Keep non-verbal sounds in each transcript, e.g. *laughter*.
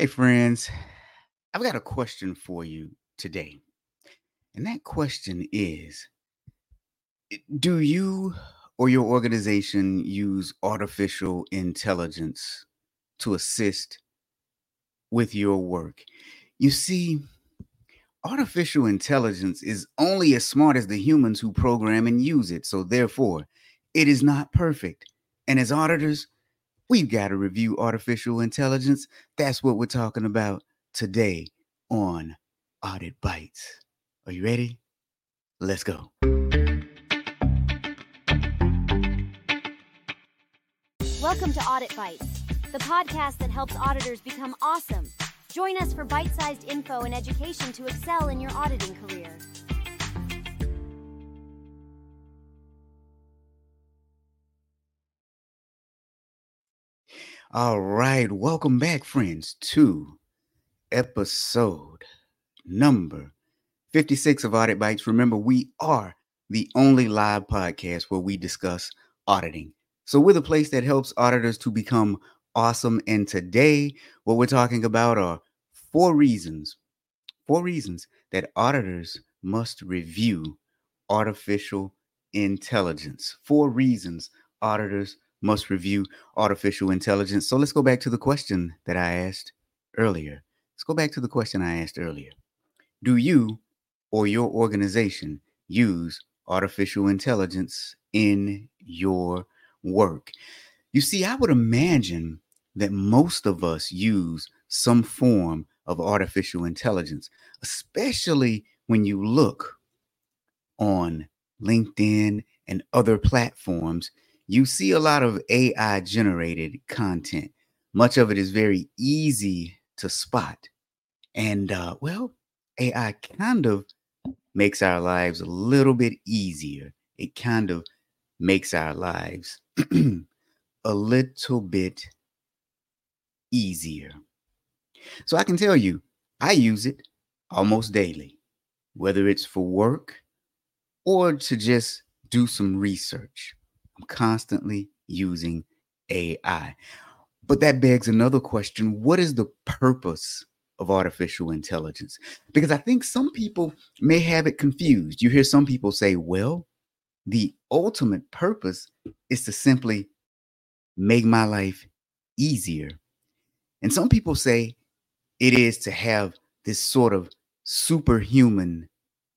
Hey, friends, I've got a question for you today. And that question is eh, Do you or your organization use artificial intelligence to assist with your work? You see, artificial intelligence is only as smart as the humans who program and use it. So, therefore, it is not perfect. And as auditors, we've got to review artificial intelligence. That's what we're talking about today on Audit Bites. Are you ready? Let's go. Welcome to Audit Bites, the podcast that helps auditors become awesome. Join us for bite sized info and education to excel in your auditing career. All right. Welcome back, friends, to episode number 56 of Audit Bites. Remember, we are the only live podcast where we discuss auditing. So, we're the place that helps auditors to become awesome. And today, what we're talking about are four reasons, four reasons that auditors must review artificial intelligence. Four reasons auditors must review artificial intelligence. So, let's go back to the question that I asked earlier. Let's go back to the question I asked earlier. Do you or your organization use artificial intelligence in your work? You see, I would imagine that most of us use some form of artificial intelligence, especially when you look on LinkedIn and other platforms. You see a lot of AI generated content. Much of it is very easy to spot. And uh, well, AI kind of makes our lives a little bit easier. It kind of makes our lives *clears throat* a little bit easier. So I can tell you, I use it almost daily, whether it's for work or to just do some research. I'm constantly using AI. But that begs another question what is the purpose of artificial intelligence? Because I think some people may have it confused. You hear some people say, well, the ultimate purpose is to simply make my life easier. And some people say it is to have this sort of superhuman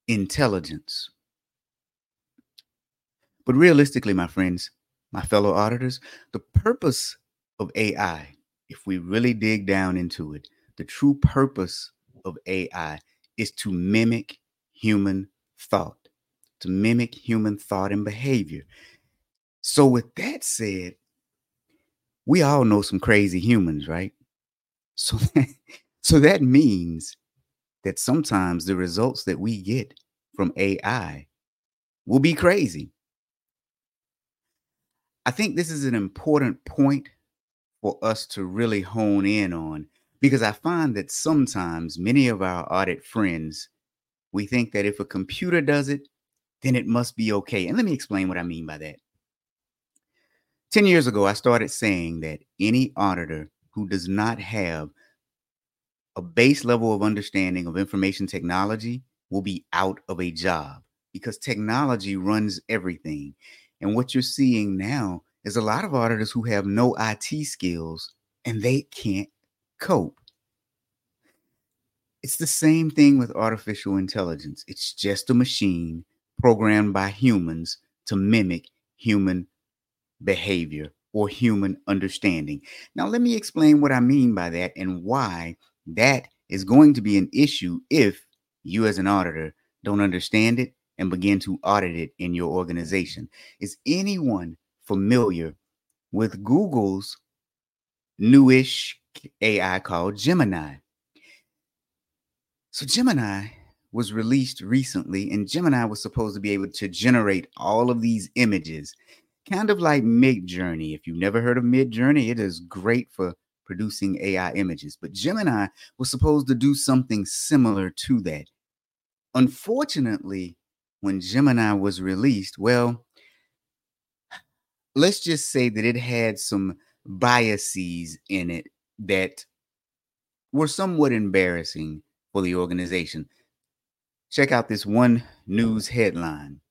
intelligence. But realistically, my friends, my fellow auditors, the purpose of AI, if we really dig down into it, the true purpose of AI is to mimic human thought, to mimic human thought and behavior. So, with that said, we all know some crazy humans, right? So, *laughs* so that means that sometimes the results that we get from AI will be crazy. I think this is an important point for us to really hone in on because I find that sometimes many of our audit friends, we think that if a computer does it, then it must be okay. And let me explain what I mean by that. 10 years ago, I started saying that any auditor who does not have a base level of understanding of information technology will be out of a job because technology runs everything. And what you're seeing now is a lot of auditors who have no IT skills and they can't cope. It's the same thing with artificial intelligence. It's just a machine programmed by humans to mimic human behavior or human understanding. Now, let me explain what I mean by that and why that is going to be an issue if you, as an auditor, don't understand it and begin to audit it in your organization. Is anyone familiar with Google's newish AI called Gemini? So, Gemini was released recently, and Gemini was supposed to be able to generate all of these images, kind of like Midjourney. If you've never heard of Midjourney, it is great for producing AI images. But Gemini was supposed to do something similar to that. Unfortunately, when Gemini was released, well, let's just say that it had some biases in it that were somewhat embarrassing for the organization. Check out this one news headline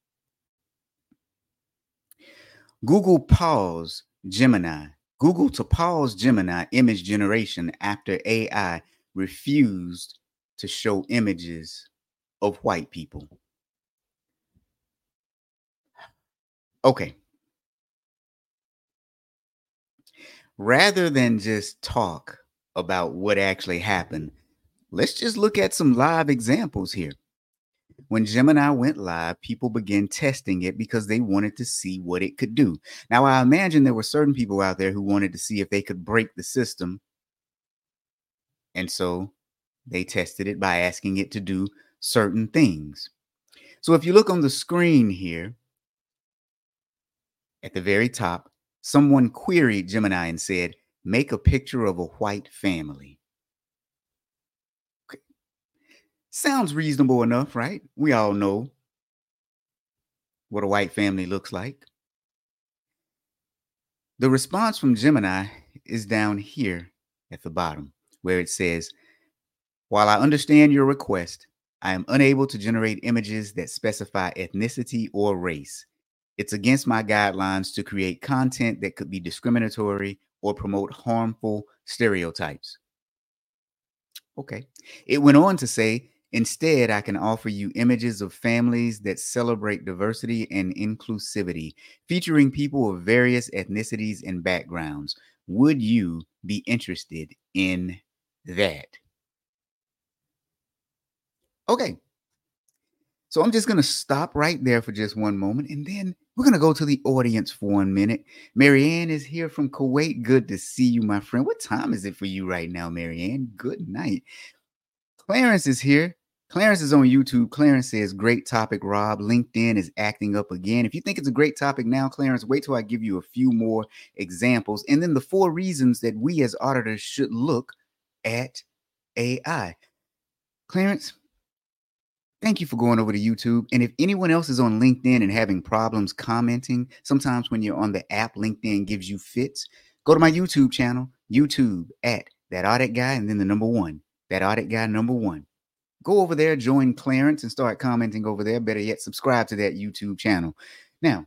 Google paused Gemini. Google to pause Gemini image generation after AI refused to show images of white people. Okay. Rather than just talk about what actually happened, let's just look at some live examples here. When Gemini went live, people began testing it because they wanted to see what it could do. Now, I imagine there were certain people out there who wanted to see if they could break the system. And so they tested it by asking it to do certain things. So if you look on the screen here, at the very top, someone queried Gemini and said, Make a picture of a white family. Sounds reasonable enough, right? We all know what a white family looks like. The response from Gemini is down here at the bottom, where it says, While I understand your request, I am unable to generate images that specify ethnicity or race. It's against my guidelines to create content that could be discriminatory or promote harmful stereotypes. Okay. It went on to say Instead, I can offer you images of families that celebrate diversity and inclusivity, featuring people of various ethnicities and backgrounds. Would you be interested in that? Okay. So I'm just going to stop right there for just one moment and then we're going to go to the audience for one minute. Marianne is here from Kuwait. Good to see you, my friend. What time is it for you right now, Marianne? Good night. Clarence is here. Clarence is on YouTube. Clarence says, Great topic, Rob. LinkedIn is acting up again. If you think it's a great topic now, Clarence, wait till I give you a few more examples. And then the four reasons that we as auditors should look at AI. Clarence, thank you for going over to YouTube. And if anyone else is on LinkedIn and having problems commenting, sometimes when you're on the app, LinkedIn gives you fits. Go to my YouTube channel, YouTube at that audit guy, and then the number one, that audit guy number one go over there, join Clarence, and start commenting over there. Better yet, subscribe to that YouTube channel. Now,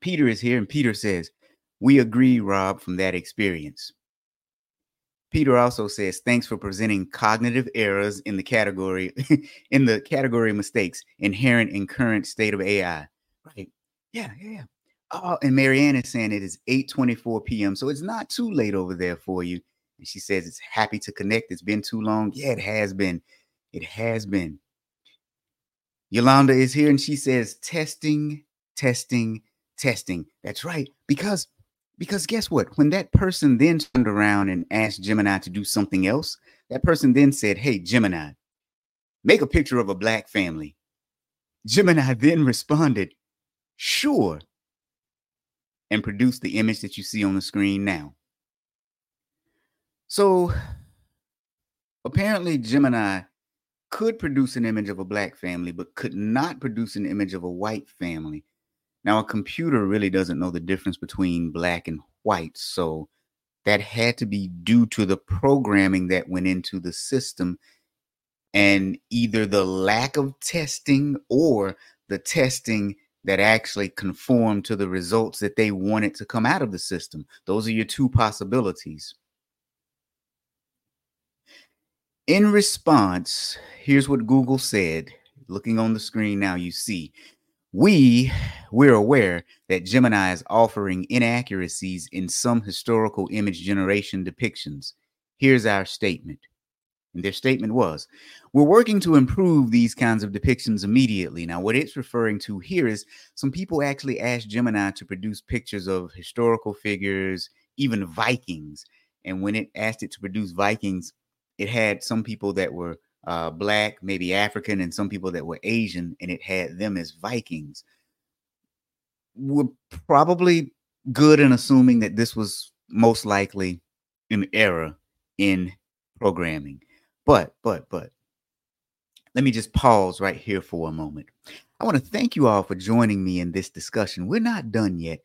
Peter is here, and Peter says, We agree, Rob, from that experience. Peter also says, thanks for presenting cognitive errors in the category *laughs* in the category mistakes inherent in current state of AI. Right. Yeah, yeah, yeah. Oh, and Marianne is saying it is 8:24 p.m. So it's not too late over there for you. And she says it's happy to connect. It's been too long. Yeah, it has been. It has been. Yolanda is here and she says testing, testing, testing. That's right. Because because guess what? When that person then turned around and asked Gemini to do something else, that person then said, Hey, Gemini, make a picture of a black family. Gemini *laughs* then responded, Sure, and produced the image that you see on the screen now. So apparently, Gemini could produce an image of a black family, but could not produce an image of a white family. Now, a computer really doesn't know the difference between black and white. So that had to be due to the programming that went into the system and either the lack of testing or the testing that actually conformed to the results that they wanted to come out of the system. Those are your two possibilities. In response, here's what Google said. Looking on the screen now, you see we we're aware that Gemini is offering inaccuracies in some historical image generation depictions. Here's our statement. And their statement was, we're working to improve these kinds of depictions immediately. Now, what it's referring to here is some people actually asked Gemini to produce pictures of historical figures, even Vikings. And when it asked it to produce Vikings, it had some people that were uh, black, maybe African, and some people that were Asian, and it had them as Vikings. We're probably good in assuming that this was most likely an error in programming. But, but, but, let me just pause right here for a moment. I want to thank you all for joining me in this discussion. We're not done yet.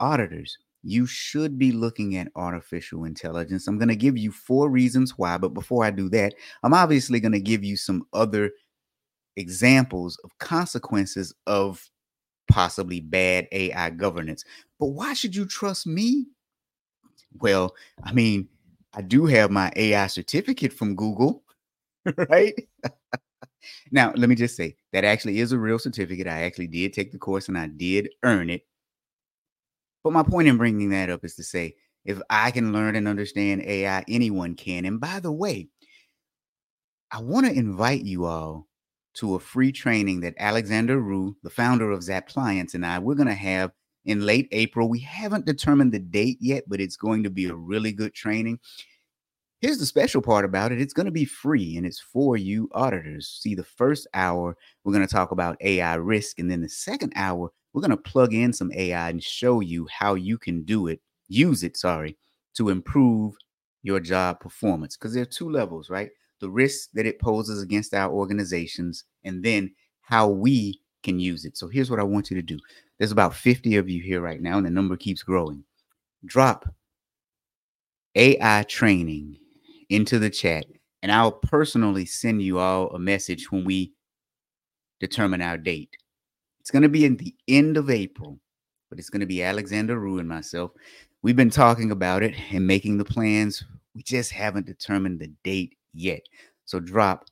Auditors, you should be looking at artificial intelligence. I'm going to give you four reasons why, but before I do that, I'm obviously going to give you some other examples of consequences of possibly bad AI governance. But why should you trust me? Well, I mean, I do have my AI certificate from Google, *laughs* right? now, let me just say that actually is a real certificate. I actually did take the course and I did earn it. But my point in bringing that up is to say if I can learn and understand AI, anyone can. And by the way, I want to invite you all to a free training that Alexander Rue, the founder of zapliance, and I, we're going to have in late April. We haven't determined the date yet, but it's going to be a really good training. Here's the special part about it it's going to be free and it's for you auditors. See, the first hour, we're going to talk about AI risk. And then the second hour, we're going to plug in some AI and show you how you can do it, use it, sorry, to improve your job performance. Because there are two levels, right? The risk that it poses against our organizations, and then how we can use it. So here's what I want you to do there's about 50 of you here right now, and the number keeps growing. Drop AI training into the chat, and I'll personally send you all a message when we determine our date. It's going to be in the end of April, but it's going to be Alexander Rue and myself. We've been talking about it and making the plans. We just haven't determined the date yet. So drop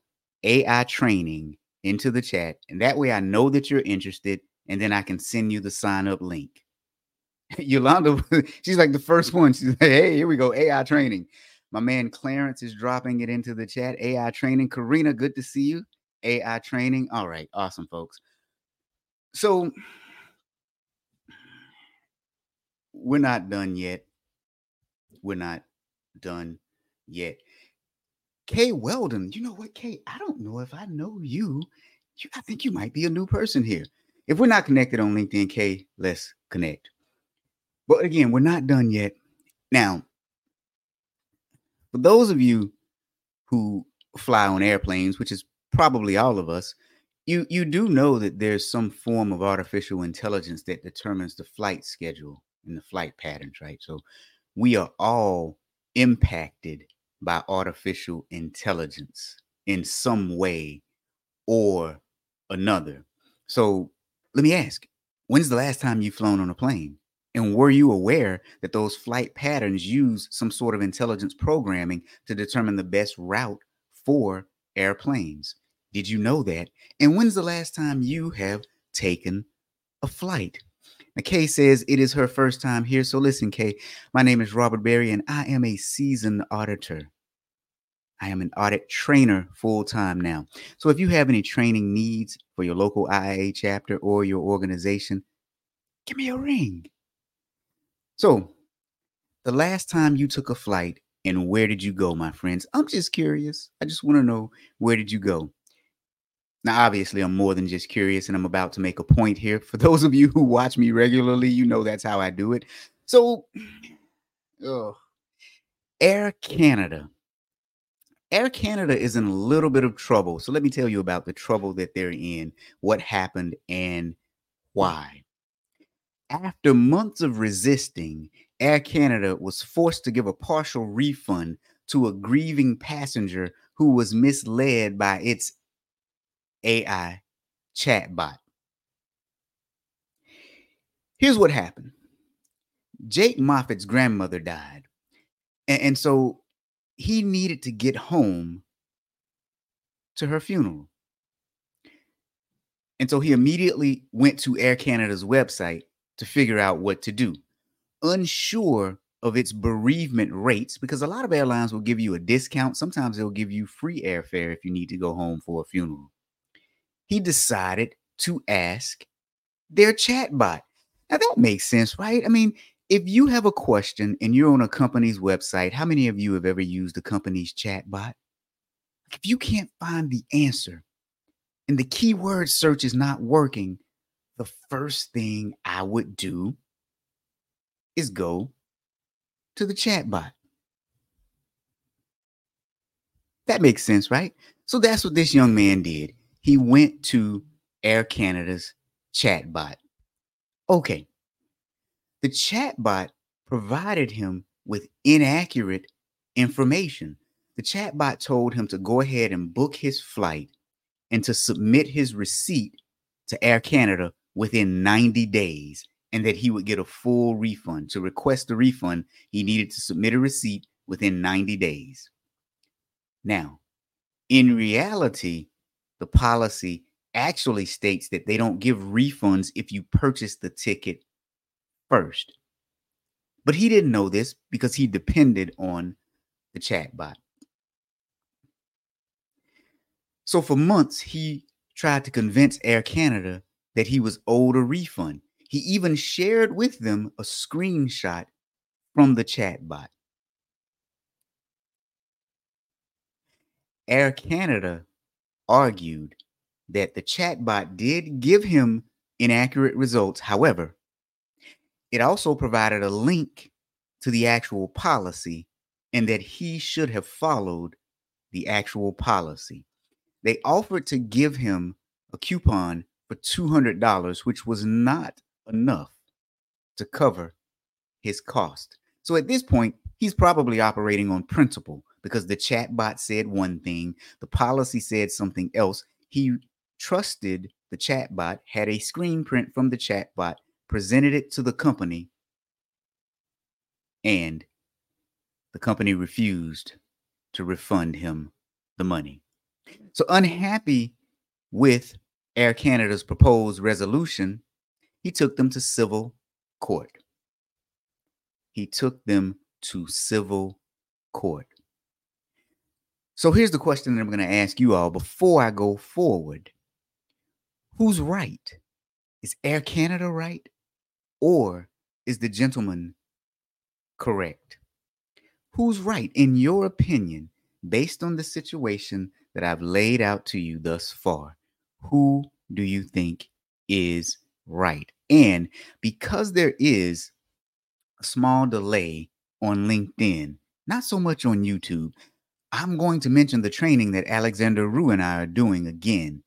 AI training into the chat, and that way I know that you're interested and then I can send you the sign up link. *laughs* Yolanda, *laughs* she's like the first one. She's like, hey, here we go. AI training. My man Clarence is dropping it into the chat. AI training. Karina, good to see you. AI training. All right. Awesome, folks. So we're not done yet. We're not done yet. Kay Weldon, you know what, Kay? I don't know if I know you. you. I think you might be a new person here. If we're not connected on LinkedIn, Kay, let's connect. But again, we're not done yet. Now, for those of you who fly on airplanes, which is probably all of us, you you do know that there's some form of artificial intelligence that determines the flight schedule and the flight patterns, right? So we are all impacted by artificial intelligence in some way or another. So let me ask, when's the last time you've flown on a plane? And were you aware that those flight patterns use some sort of intelligence programming to determine the best route for airplanes? Did you know that? And when's the last time you have taken a flight? Now, Kay says it is her first time here. So listen, Kay, my name is Robert Berry, and I am a seasoned auditor. I am an audit trainer full time now. So if you have any training needs for your local IIA chapter or your organization, give me a ring. So, the last time you took a flight and where did you go, my friends? I'm just curious. I just want to know where did you go? Now, obviously, I'm more than just curious, and I'm about to make a point here. For those of you who watch me regularly, you know that's how I do it. So, *clears throat* Air Canada Air Canada is in a little bit of trouble. So let me tell you about the trouble that they're in, what happened, and why. After months of resisting, Air Canada was forced to give a partial refund to a grieving passenger who was misled by its AI chatbot. Here's what happened Jake Moffatt's grandmother died. And, and so he needed to get home to her funeral. And so he immediately went to Air Canada's website to figure out what to do. Unsure of its bereavement rates, because a lot of airlines will give you a discount. Sometimes they'll give you free airfare if you need to go home for a funeral. He decided to ask their chatbot. Now that makes sense, right? I mean, if you have a question and you're on a company's website, how many of you have ever used the company's chatbot? If you can't find the answer and the keyword search is not working, the first thing I would do is go to the chatbot. That makes sense, right? So that's what this young man did. He went to Air Canada's chatbot. Okay, the chatbot provided him with inaccurate information. The chatbot told him to go ahead and book his flight and to submit his receipt to Air Canada within 90 days and that he would get a full refund. To request a refund, he needed to submit a receipt within 90 days. Now, in reality, the policy actually states that they don't give refunds if you purchase the ticket first. But he didn't know this because he depended on the chatbot. So for months, he tried to convince Air Canada that he was owed a refund. He even shared with them a screenshot from the chatbot. Air Canada argued that the chatbot did give him inaccurate results. However, it also provided a link to the actual policy and that he should have followed the actual policy. They offered to give him a coupon for $200, which was not enough to cover his cost. So at this point, he's probably operating on principle because the chatbot said one thing, the policy said something else. He trusted the chatbot, had a screen print from the chatbot, presented it to the company, and the company refused to refund him the money. So, unhappy with Air Canada's proposed resolution, he took them to civil court. He took them to civil court. So here's the question that I'm going to ask you all before I go forward Who's right? Is Air Canada right? Or is the gentleman correct? Who's right, in your opinion, based on the situation that I've laid out to you thus far? Who do you think is right? And because there is a small delay on LinkedIn, not so much on YouTube, I'm going to mention the training that Alexander Rue and I are doing again.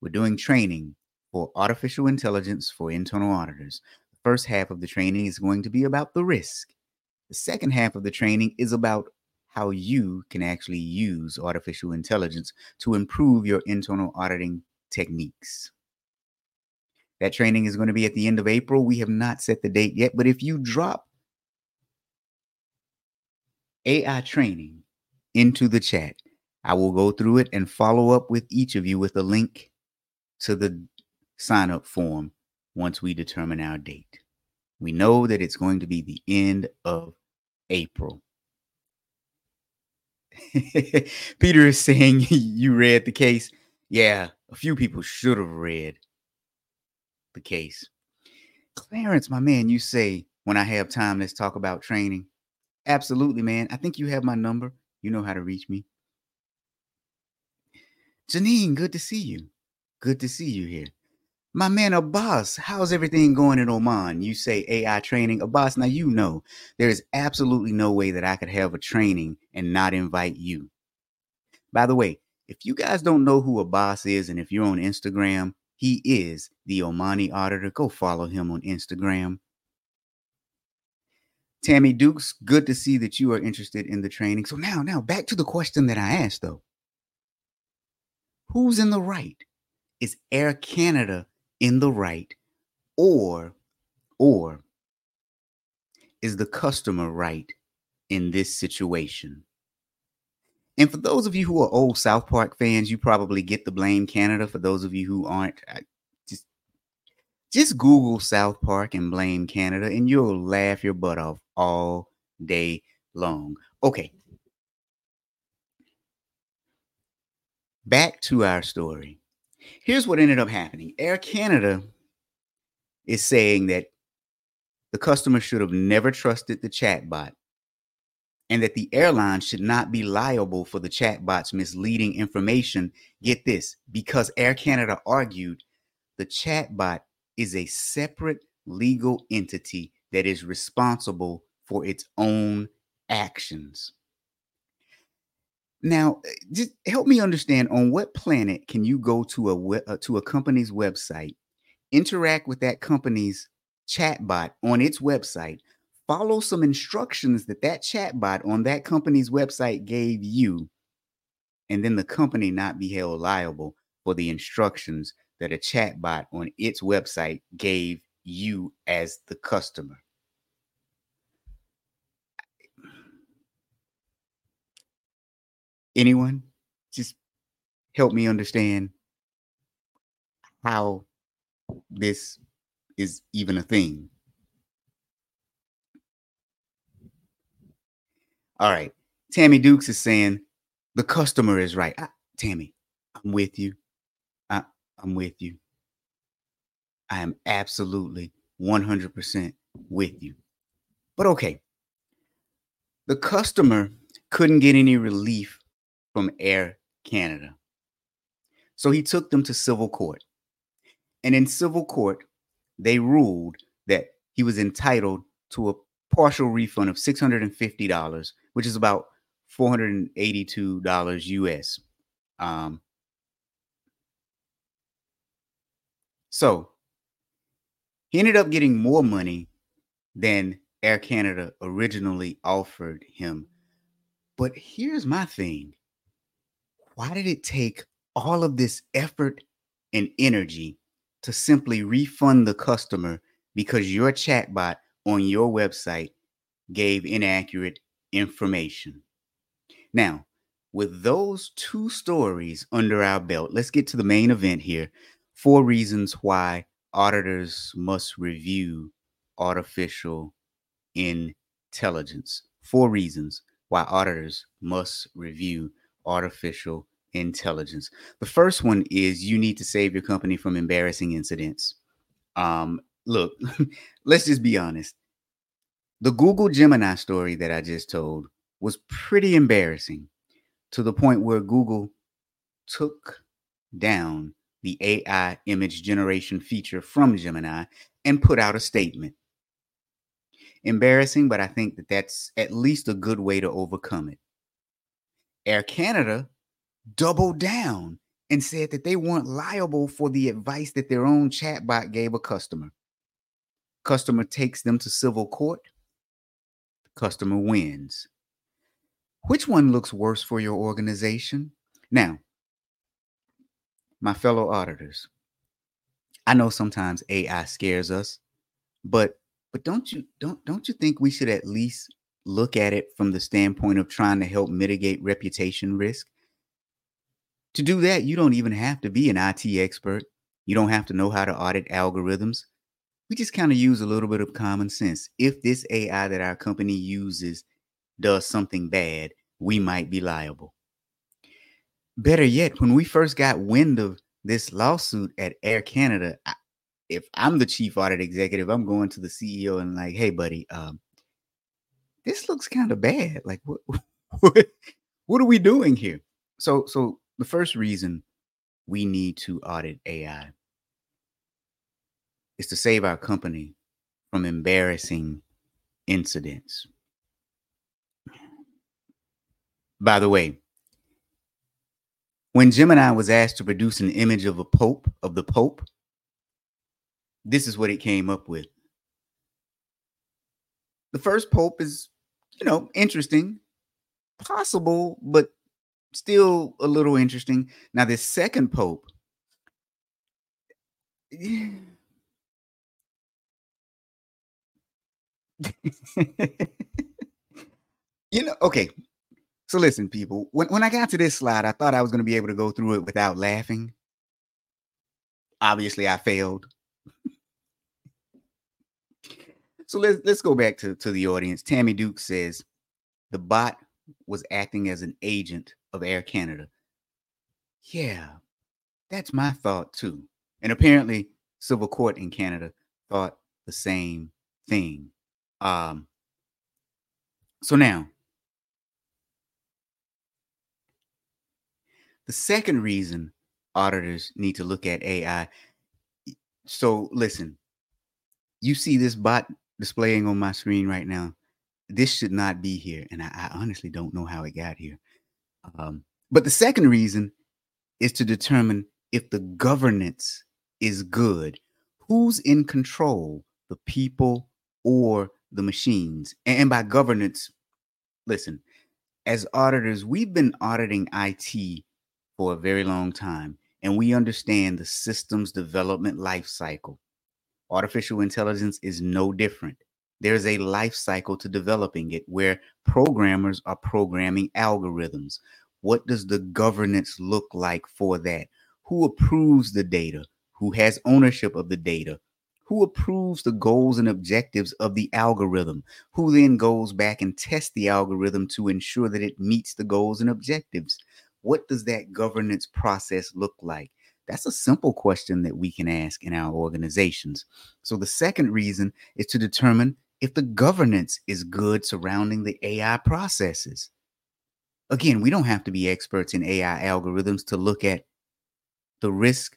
We're doing training for artificial intelligence for internal auditors. The first half of the training is going to be about the risk. The second half of the training is about how you can actually use artificial intelligence to improve your internal auditing techniques. That training is going to be at the end of April. We have not set the date yet, but if you drop AI training into the chat. I will go through it and follow up with each of you with a link to the sign up form once we determine our date. We know that it's going to be the end of April. *laughs* Peter is saying *laughs* you read the case. Yeah, a few people should have read the case. Clarence, my man, you say when I have time, let's talk about training. Absolutely, man. I think you have my number. You know how to reach me. Janine, good to see you. Good to see you here. My man Abbas, how's everything going in Oman? You say AI training. Abbas, now you know there is absolutely no way that I could have a training and not invite you. By the way, if you guys don't know who Abbas is, and if you're on Instagram, he is the Omani auditor. Go follow him on Instagram. Tammy Dukes, good to see that you are interested in the training. So now, now back to the question that I asked though. Who's in the right? Is Air Canada in the right or or is the customer right in this situation? And for those of you who are old South Park fans, you probably get the blame Canada. For those of you who aren't, just Google South Park and blame Canada, and you'll laugh your butt off all day long. Okay. Back to our story. Here's what ended up happening Air Canada is saying that the customer should have never trusted the chatbot and that the airline should not be liable for the chatbot's misleading information. Get this because Air Canada argued the chatbot is a separate legal entity that is responsible for its own actions. Now, eh, just help me understand on what planet can you go to a uh, to a company's website, interact with that company's chatbot on its website, follow some instructions that that chatbot on that company's website gave you, and then the company not be held liable for the instructions that a chatbot on its website gave you as the customer. Anyone? Just help me understand how this is even a thing. All right. Tammy Dukes is saying the customer is right. I, Tammy, I'm with you. I'm with you. I am absolutely 100% with you. But okay. The customer couldn't get any relief from Air Canada. So he took them to civil court. And in civil court, they ruled that he was entitled to a partial refund of $650, which is about $482 US. Um, so he ended up getting more money than Air Canada originally offered him. But here's my thing why did it take all of this effort and energy to simply refund the customer because your chatbot on your website gave inaccurate information. Now, with those two stories under our belt, let's get to the main event here. Four reasons why auditors must review artificial intelligence. Four reasons why auditors must review artificial intelligence. The first one is you need to save your company from embarrassing incidents. Um, look, *laughs* let's just be honest. The Google Gemini story that I just told was pretty embarrassing to the point where Google took down the AI image generation feature from Gemini and put out a statement. Embarrassing, but I think that that's at least a good way to overcome it. Air Canada doubled down and said that they weren't liable for the advice that their own chatbot gave a customer. Customer takes them to civil court. Customer wins. Which one looks worse for your organization? Now, my fellow auditors, I know sometimes AI scares us, but but don't you don't don't you think we should at least look at it from the standpoint of trying to help mitigate reputation risk? To do that, you don't even have to be an IT expert. You don't have to know how to audit algorithms. We just kind of use a little bit of common sense. If this AI that our company uses does something bad, we might be liable. Better yet, when we first got wind of this lawsuit at Air Canada, I, if I'm the chief audit executive, I'm going to the CEO and like, hey, buddy, um, this looks kind of bad. Like, what, *laughs* what, what are we doing here? So, so the first reason we need to audit AI is to save our company from embarrassing incidents. By the way, when Gemini was asked to produce an image of a pope, of the pope, this is what it came up with. The first pope is, you know, interesting, possible, but still a little interesting. Now, this second pope, *sighs* you know, okay. So listen, people. When when I got to this slide, I thought I was going to be able to go through it without laughing. Obviously, I failed. so let's let's go back to, to the audience. Tammy Duke says the bot was acting as an agent of Air Canada. Yeah, that's my thought too. And apparently, civil court in Canada thought the same thing. Um, so now, the second reason auditors need to look at AI. So listen, you see this bot displaying on my screen right now. This should not be here, and I, I honestly don't know how it got here. Um, but the second reason is to determine if the governance is good. Who's in control, the people or the machines. And by governance, listen, as auditors, we've been auditing IT for a very long time, and we understand the systems development life cycle. Artificial intelligence is no different. There's a life cycle to developing it where programmers are programming algorithms. What does the governance look like for that? Who approves the data? Who has ownership of the data? Who approves the goals and objectives of the algorithm? Who then goes back and tests the algorithm to ensure that it meets the goals and objectives? What does that governance process look like? That's a simple question that we can ask in our organizations. So, the second reason is to determine if the governance is good surrounding the AI processes. Again, we don't have to be experts in AI algorithms to look at the risk,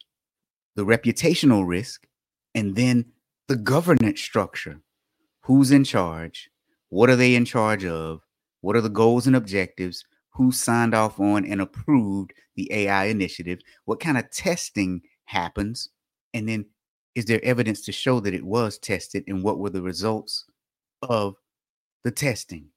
the reputational risk, and then the governance structure. Who's in charge? What are they in charge of? What are the goals and objectives? Who signed off on and approved the AI initiative? What kind of testing happens? And then is there evidence to show that it was tested and what were the results of the testing?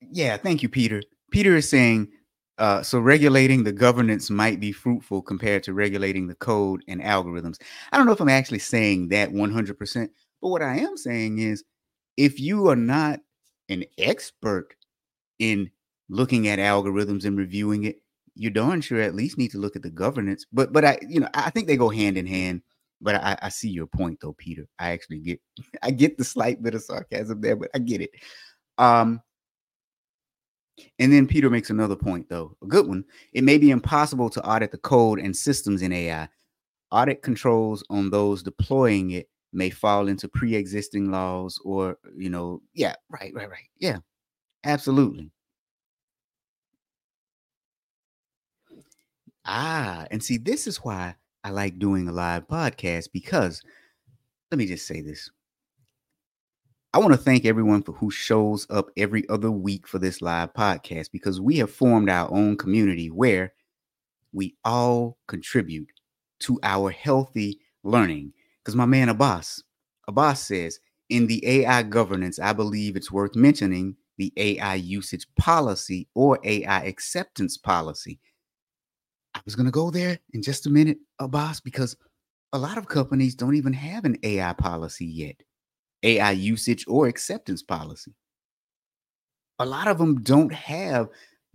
Yeah, thank you, Peter. Peter is saying uh, so regulating the governance might be fruitful compared to regulating the code and algorithms. I don't know if I'm actually saying that 100%, but what I am saying is if you are not an expert in looking at algorithms and reviewing it, you darn sure at least need to look at the governance. But but I you know I think they go hand in hand. But I, I see your point though, Peter. I actually get *laughs* I get the slight bit of sarcasm there, but I get it. Um, and then Peter makes another point, though, a good one. It may be impossible to audit the code and systems in AI. Audit controls on those deploying it may fall into pre-existing laws or, you know, yeah, right, right, right. Yeah, absolutely. Ah, and see, this is why I like doing a live podcast because let me just say this. I want to thank everyone for who shows up every other week for this live podcast because we have formed our own community where we all contribute to our healthy learning. Because my man Abbas, Abbas says, in the AI governance, I believe it's worth mentioning the AI usage policy or AI acceptance policy. I was going to go there in just a minute, Abbas, because a lot of companies don't even have an AI policy yet. AI usage or acceptance policy. A lot of them don't have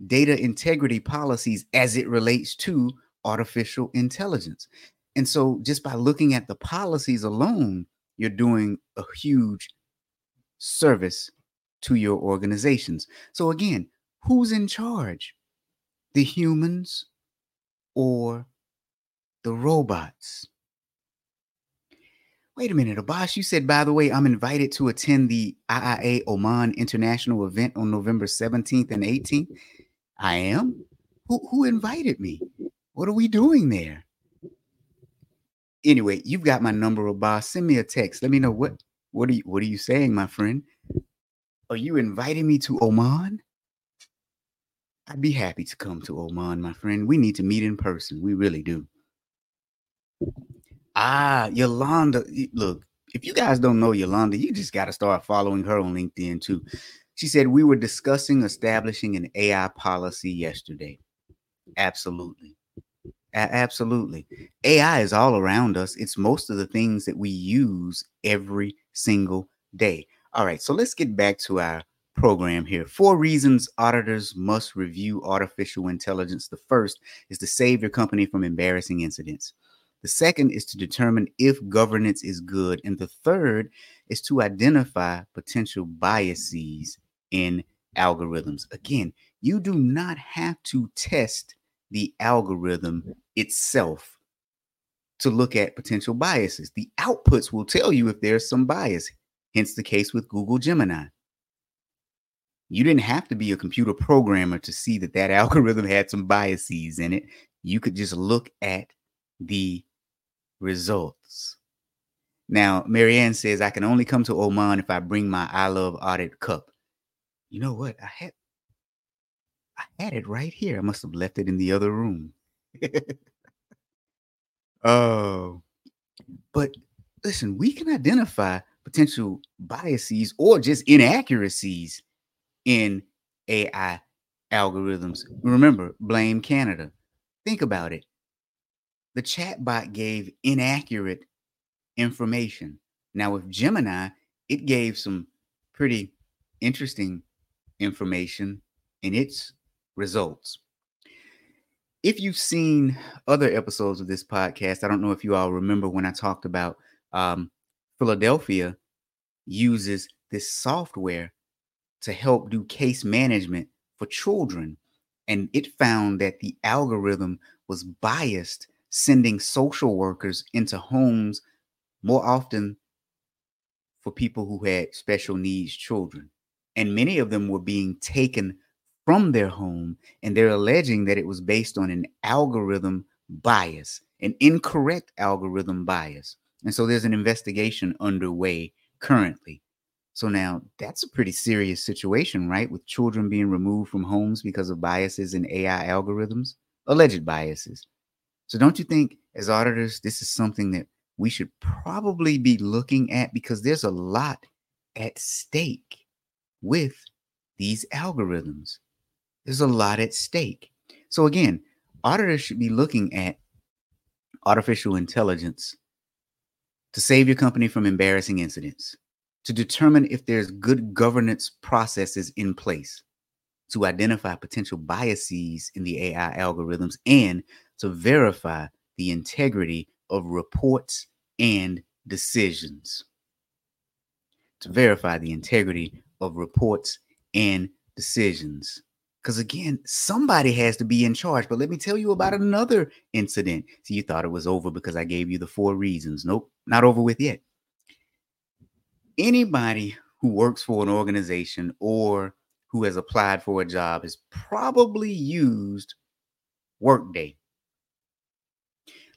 data integrity policies as it relates to artificial intelligence. And so, just by looking at the policies alone, you're doing a huge service to your organizations. So, again, who's in charge? The humans or the robots? Wait a minute, Abbas, you said, by the way, I'm invited to attend the IIA Oman International event on November 17th and 18th. I am? Who, who invited me? What are we doing there? Anyway, you've got my number, Abbas. Send me a text. Let me know what what are you what are you saying, my friend? Are you inviting me to Oman? I'd be happy to come to Oman, my friend. We need to meet in person. We really do. Ah, Yolanda. Look, if you guys don't know Yolanda, you just got to start following her on LinkedIn too. She said, We were discussing establishing an AI policy yesterday. Absolutely. Absolutely. AI is all around us. It's most of the things that we use every single day. All right, so let's get back to our program here. Four reasons auditors must review artificial intelligence. The first is to save your company from embarrassing incidents. The second is to determine if governance is good. And the third is to identify potential biases in algorithms. Again, you do not have to test the algorithm itself to look at potential biases. The outputs will tell you if there's some bias, hence the case with Google Gemini. You didn't have to be a computer programmer to see that that *laughs* algorithm had some biases in it. You could just look at the results. Now, Marianne says, I can only come to Oman if I bring my I Love Audit cup. You know what? I had I had it right here. I must have left it in the other room. *laughs* oh, but listen, we can identify potential biases or just inaccuracies in AI algorithms. Remember, blame Canada. Think about it. The chatbot gave inaccurate information. Now, with Gemini, it gave some pretty interesting information in its results. If you've seen other episodes of this podcast, I don't know if you all remember when I talked about um, Philadelphia uses this software to help do case management for children. And it found that the algorithm was biased, sending social workers into homes more often for people who had special needs children. And many of them were being taken from their home, and they're alleging that it was based on an algorithm bias, an incorrect algorithm bias. And so there's an investigation underway currently. So now that's a pretty serious situation, right? With children being removed from homes because of biases in AI algorithms, alleged biases. So don't you think, as auditors, this is something that we should probably be looking at because there's a lot at stake with these algorithms. There's a lot at stake. So again, auditors should be looking at artificial intelligence to save your company from embarrassing incidents, to determine if there's good governance processes in place, to identify potential biases in the AI algorithms, and to verify the integrity of reports and decisions. To verify the integrity of reports and decisions. Because again, somebody has to be in charge. But let me tell you about mm-hmm. another incident. So you thought it was over because I gave you the four reasons. Nope, not over with yet. Anybody who works for an organization or who has applied for a job has probably used Workday.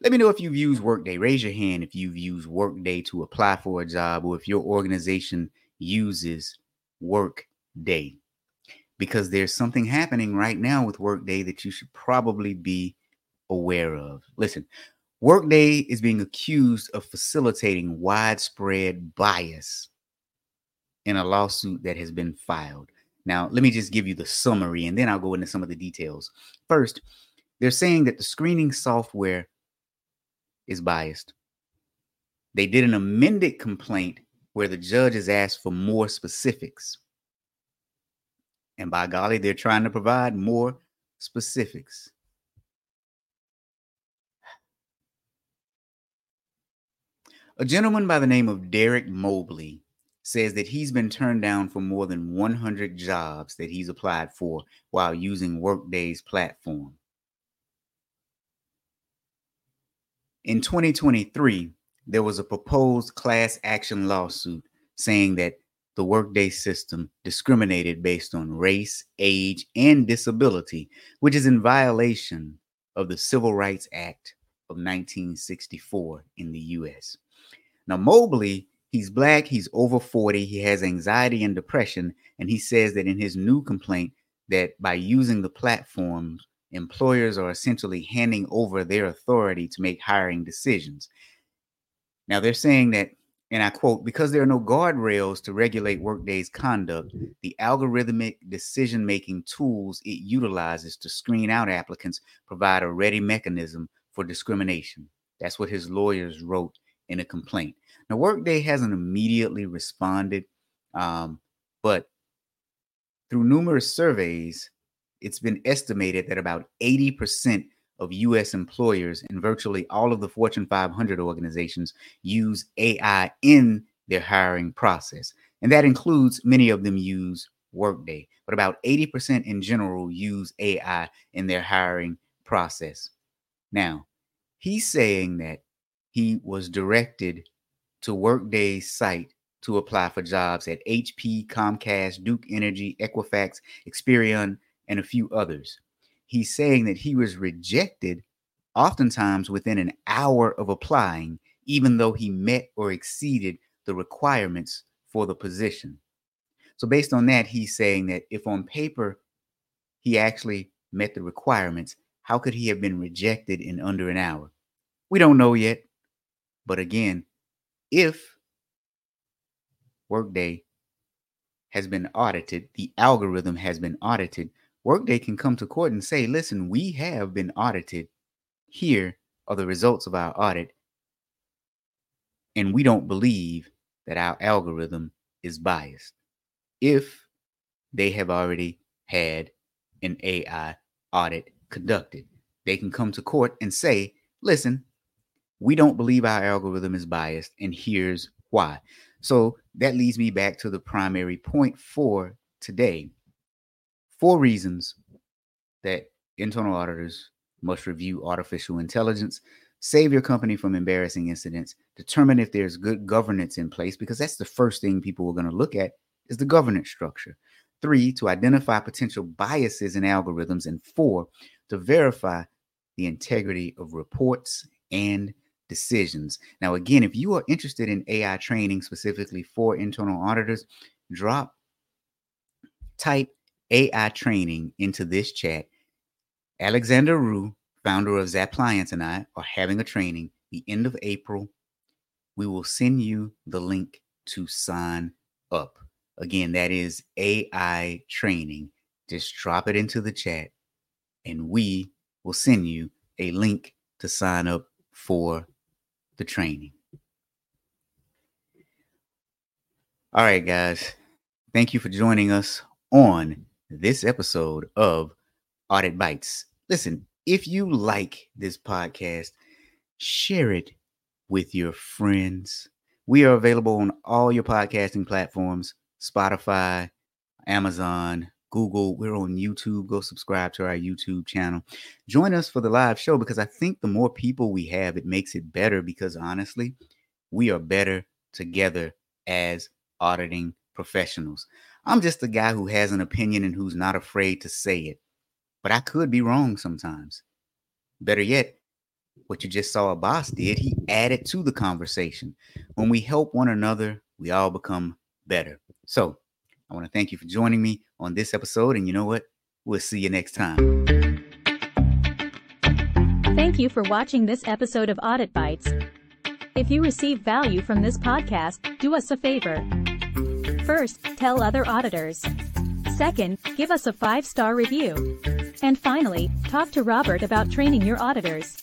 Let me know if you've used Workday. Raise your hand if you've used Workday to apply for a job or if your organization uses Workday because there's something happening right now with Workday that you should probably be aware of. Listen, Workday is being accused of facilitating widespread bias in a lawsuit that has been filed. Now, let me just give you the summary and then I'll go into some of the details. First, they're saying that the screening software is biased. They did an amended complaint where the judge has asked for more specifics. And by golly, they're trying to provide more specifics. A gentleman by the name of Derek Mobley says that he's been turned down for more than 100 jobs that he's applied for while using Workday's platform. In 2023, there was a proposed class action lawsuit saying that the workday system discriminated based on race, age, and disability, which is in violation of the Civil Rights Act of 1964 in the US. Now, Mobley, he's black, he's over 40, he has anxiety and depression, and he says that in his new complaint that by using the platform, employers are essentially handing over their authority to make hiring decisions. Now, they're saying that and I quote, because there are no guardrails to regulate Workday's conduct, the algorithmic decision making tools it utilizes to screen out applicants provide a ready mechanism for discrimination. That's what his lawyers wrote in a complaint. Now, Workday hasn't immediately responded, um, but through numerous surveys, it's been estimated that about 80% of US employers and virtually all of the Fortune 500 organizations use AI in their hiring process. And that includes many of them use Workday, but about 80% in general use AI in their hiring process. Now, he's saying that he was directed to Workday's site to apply for jobs at HP, Comcast, Duke Energy, Equifax, Experian, and a few others he's saying that he was rejected oftentimes within an hour of applying, even though he met or exceeded the requirements for the position. So, based on that, he's saying that if on paper he actually met the requirements, how could he have been rejected in under an hour? We don't know yet. But again, if Workday has been audited, the algorithm has been audited, Workday can come to court and say, listen, we have been audited. Here are the results of our audit. And we don't believe that our algorithm is biased. If they have already had an AI audit conducted, they can come to court and say, listen, we don't believe our algorithm is biased, and here's why. So that leads me back to the primary point for today. Four reasons that internal auditors must review artificial intelligence, save your company from embarrassing incidents, determine if there's good governance in place, because that's the first thing people are going to look at is the governance structure. Three, to identify potential biases in algorithms. And four, to verify the integrity of reports and decisions. Now, again, if you are interested in AI training specifically for internal auditors, drop, type AI training into this chat. Alexander Rue, founder of zapliance, and I are having a training the end of April. We will send you the link to sign up. Again, that is AI training. Just drop it into the chat and we will send you a link to sign up for the training. All right, guys. Thank you for joining us on this episode of Audit Bites. Listen, if you like this podcast, share it with your friends. We are available on all your podcasting platforms Spotify, Amazon, Google. We're on YouTube. Go subscribe to our YouTube channel. Join us for the live show because I think the more people we have, it makes it better because honestly, we are better together as auditing professionals. I'm just a guy who has an opinion and who's not afraid to say it, but I could be wrong sometimes. Better yet, what you just saw Abbas did, he added to the conversation. When we help one another, we all become better. So I want to thank you for joining me on this episode. And you know what? We'll see you next time. Thank you for watching this episode of Audit Bites. If you receive value from this podcast, do us a favor. First, tell other auditors. Second, give us a five star review. And finally, talk to Robert about training your auditors.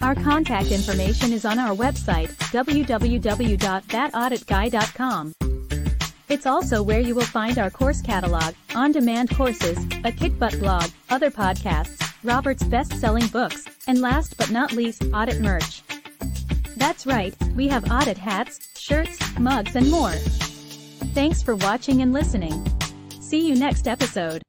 Our contact information is on our website, www.thatauditguy.com. It's also where you will find our course catalog, on-demand courses, a kickbutt blog, other podcasts, Robert's best-selling books, and last but not least, audit merch. That's right, we have audit hats, shirts, mugs, and more. Thanks for watching and listening. See you next episode.